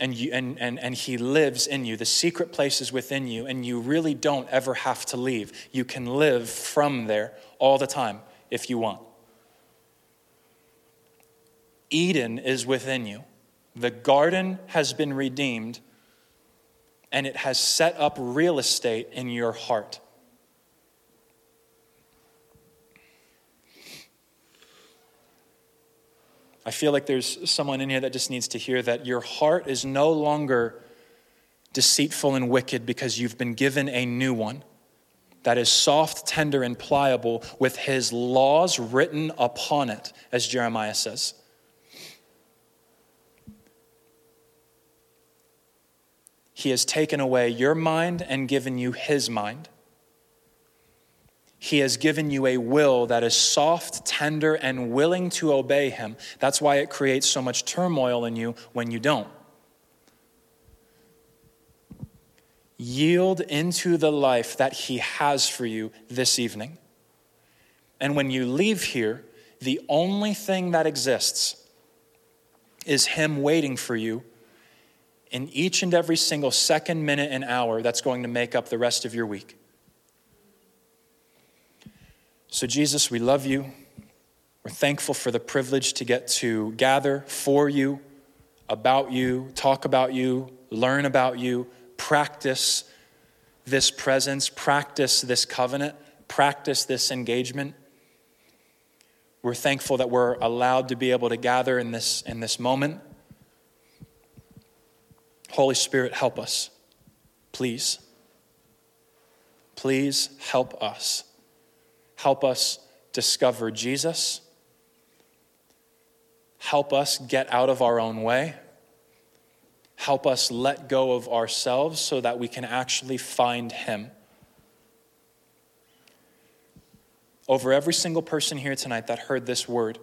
S1: and, you, and, and, and He lives in you. The secret place is within you, and you really don't ever have to leave. You can live from there all the time if you want. Eden is within you. The garden has been redeemed, and it has set up real estate in your heart. I feel like there's someone in here that just needs to hear that your heart is no longer deceitful and wicked because you've been given a new one that is soft, tender, and pliable with his laws written upon it, as Jeremiah says. He has taken away your mind and given you his mind. He has given you a will that is soft, tender, and willing to obey Him. That's why it creates so much turmoil in you when you don't. Yield into the life that He has for you this evening. And when you leave here, the only thing that exists is Him waiting for you in each and every single second, minute, and hour that's going to make up the rest of your week. So, Jesus, we love you. We're thankful for the privilege to get to gather for you, about you, talk about you, learn about you, practice this presence, practice this covenant, practice this engagement. We're thankful that we're allowed to be able to gather in this, in this moment. Holy Spirit, help us. Please. Please help us. Help us discover Jesus. Help us get out of our own way. Help us let go of ourselves so that we can actually find Him. over every single person here tonight that heard this word.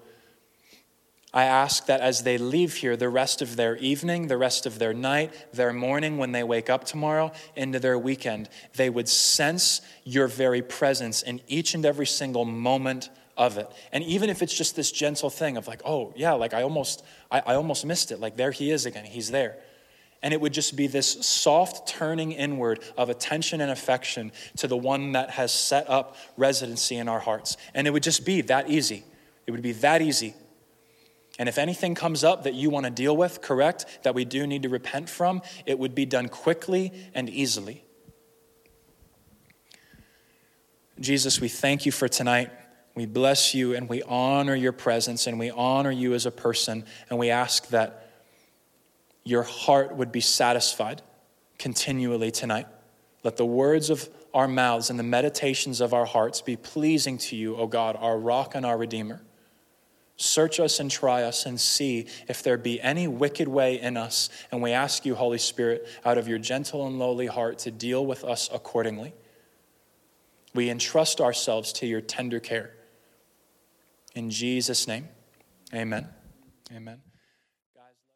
S1: I ask that as they leave here, the rest of their evening, the rest of their night, their morning, when they wake up tomorrow, into their weekend, they would sense your very presence in each and every single moment of it. And even if it's just this gentle thing of like, oh, yeah, like I almost, I, I almost missed it. Like there he is again, he's there. And it would just be this soft turning inward of attention and affection to the one that has set up residency in our hearts. And it would just be that easy. It would be that easy. And if anything comes up that you want to deal with, correct, that we do need to repent from, it would be done quickly and easily. Jesus, we thank you for tonight. We bless you and we honor your presence and we honor you as a person. And we ask that your heart would be satisfied continually tonight. Let the words of our mouths and the meditations of our hearts be pleasing to you, O God, our rock and our redeemer. Search us and try us and see if there be any wicked way in us. And we ask you, Holy Spirit, out of your gentle and lowly heart to deal with us accordingly. We entrust ourselves to your tender care. In Jesus' name, amen. Amen.